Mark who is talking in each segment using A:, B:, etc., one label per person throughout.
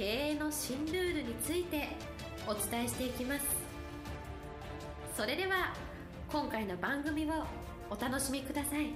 A: 経営の新ルールについてお伝えしていきます。それでは今回の番組をお楽しみください。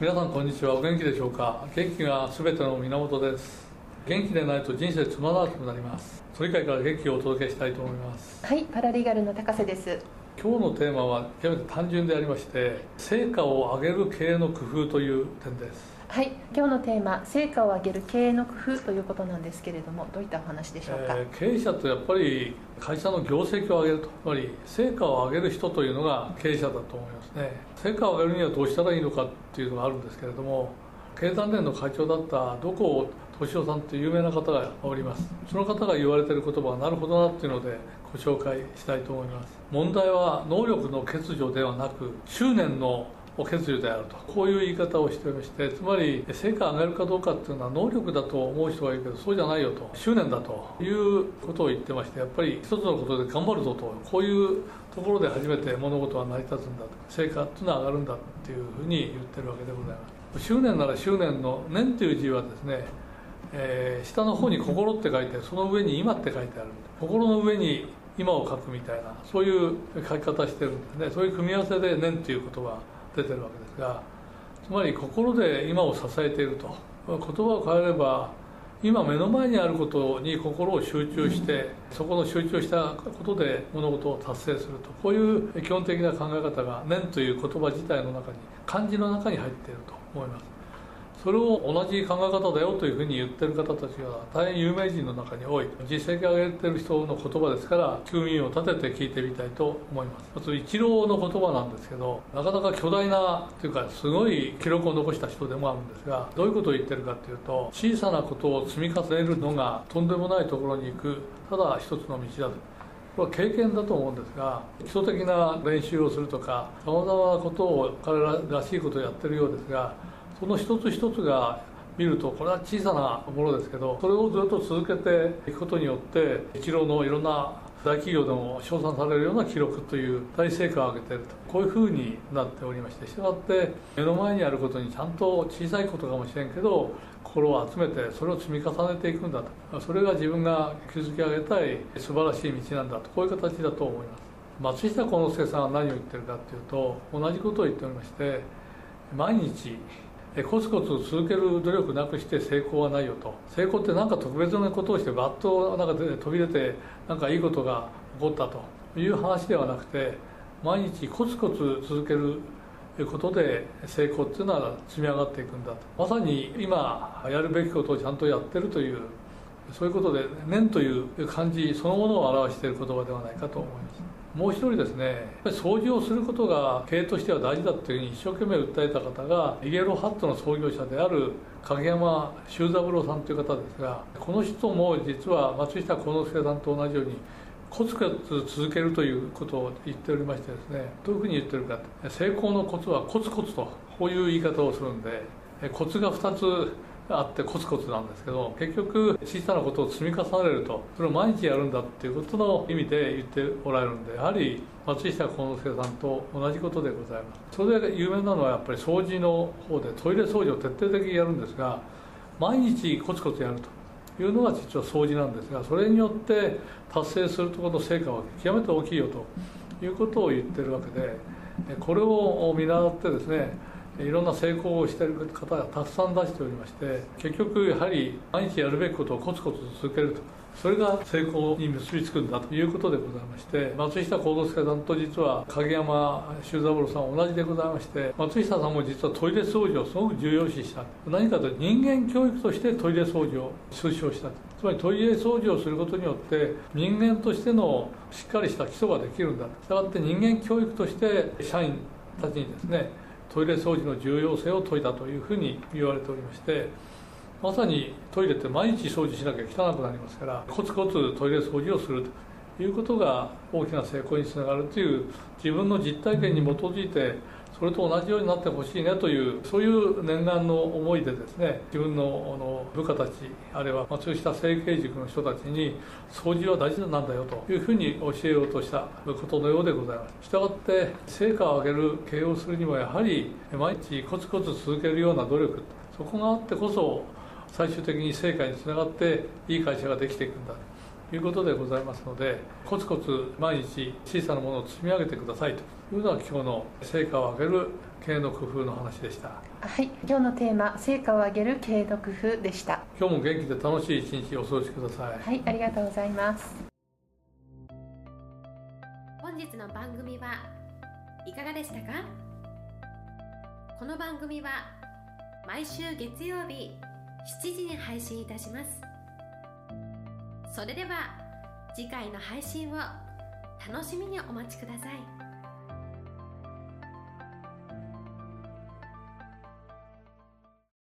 B: 皆さんこんにちは。お元気でしょうか？元気がすべての源です。元気でないと人生つまらなくなります。鳥海から元気をお届けしたいと思います。
C: はいパラリーガルの高瀬です
B: 今日のテーマは極めて単純でありまして成果を上げる経営の工夫という点です。
C: はい。今日のテーマ成果を上げる経営の工夫ということなんですけれどもどういったお話でしょうか、え
B: ー、経営者とやっぱり会社の業績を上げると。つまり成果を上げる人というのが経営者だと思いますね。成果を上げるにはどうしたらいいのかっていうのがあるんですけれども経団連の会長だったどこ敏夫さんという有名な方がおります。その方が言われてる言葉はなるほどなっていうのでご紹介したいと思います。問題は能力の欠如ではなく執念の欠如であると。こういう言い方をしておりましてつまり成果を上げるかどうかっていうのは能力だと思う人がいるけどそうじゃないよと。執念だということを言ってましてやっぱり一つのことで頑張るぞと。こういうところで初めて物事は成り立つんだと。成果っていうのは上がるんだっていうふうに言ってるわけでございます。執念なら執念の念という字はですねえー、下の方に「心」って書いてその上に「今」って書いてある。心の上に今を書くみたいなそういう書き方してるんでね。そういう組み合わせで「念」っていう言葉出てるわけですがつまり心で今を支えていると。言葉を変えれば今目の前にあることに心を集中してそこの集中したことで物事を達成すると。こういう基本的な考え方が「念」という言葉自体の中に漢字の中に入っていると思います。それを同じ考え方だよというふうに言ってる方たちが大変有名人の中に多い。実績を上げてる人の言葉ですから休眠を立てて聞いてみたいと思います。まず一郎の言葉なんですけどなかなか巨大なというかすごい記録を残した人でもあるんですがどういうことを言ってるかというと小さなことを積み重ねるのがとんでもないところに行くただ一つの道だと。これは経験だと思うんですが基礎的な練習をするとかさまざまなことを彼ららしいことをやってるようですがその一つ一つが見るとこれは小さなものですけどそれをずっと続けていくことによって一郎のいろんな大企業でも称賛されるような記録という大成果を上げているとこういうふうになっておりましてしたがって目の前にあることにちゃんと小さいことかもしれんけど心を集めてそれを積み重ねていくんだと。それが自分が築き上げたい素晴らしい道なんだと。こういう形だと思います。松下幸之助さんは何を言ってるかというと同じことを言っておりまして毎日コツコツ続ける努力なくして成功はないよと。成功って何か特別なことをしてバッとなんか飛び出てなんかいいことが起こったという話ではなくて毎日コツコツ続けることで成功っていうのは積み上がっていくんだと。まさに今やるべきことをちゃんとやってるというそういうことで「念」という漢字そのものを表している言葉ではないかと思います。もう一人ですね掃除をすることが経営としては大事だというふうに一生懸命訴えた方がイエローハットの創業者である影山修三郎さんという方ですがこの人も実は松下幸之助さんと同じようにコツコツ続けるということを言っておりましてですねどういうふうに言ってるか成功のコツはコツコツとこういう言い方をするんでコツが2つあってコツコツなんですけど結局小さなことを積み重ねるとそれを毎日やるんだっていうことの意味で言っておられるんでやはり松下幸之助さんと同じことでございます。それで有名なのはやっぱり掃除の方でトイレ掃除を徹底的にやるんですが毎日コツコツやるというのが実は掃除なんですがそれによって達成するところの成果は極めて大きいよということを言ってるわけでこれを見習ってですねいろんな成功をしている方がたくさん出しておりまして結局やはり毎日やるべきことをコツコツ続けると。それが成功に結びつくんだということでございまして松下幸之助さんと実は影山修三郎さん同じでございまして松下さんも実はトイレ掃除をすごく重要視した。何かと人間教育としてトイレ掃除を推奨したつまりトイレ掃除をすることによって人間としてのしっかりした基礎ができるんだ。したがって人間教育として社員たちにですねトイレ掃除の重要性を説いたというふうに言われておりましてまさにトイレって毎日掃除しなきゃ汚くなりますからコツコツトイレ掃除をするということが大きな成功につながるという自分の実体験に基づいてそれと同じようになってほしいねというそういう念願の思いでですね自分のの部下たちあるいは松下整形塾の人たちに掃除は大事なんだよというふうに教えようとしたことのようでございます。したがって成果を上げる経営をするにもやはり毎日コツコツ続けるような努力そこがあってこそ最終的に成果につながっていい会社ができていくんだ。いうことでございますのでコツコツ毎日小さなものを積み上げてくださいと。いうのが今日の成果を上げる経営の工夫の話でした。
C: はい。今日のテーマ成果を上げる経営の工夫でした。
B: 今日も元気で楽しい一日をお過ごしください。
C: はい。ありがとうございます。
A: 本日の番組はいかがでしたか？この番組は毎週月曜日7時に配信いたしますそれでは次回の配信を楽しみにお待ちください。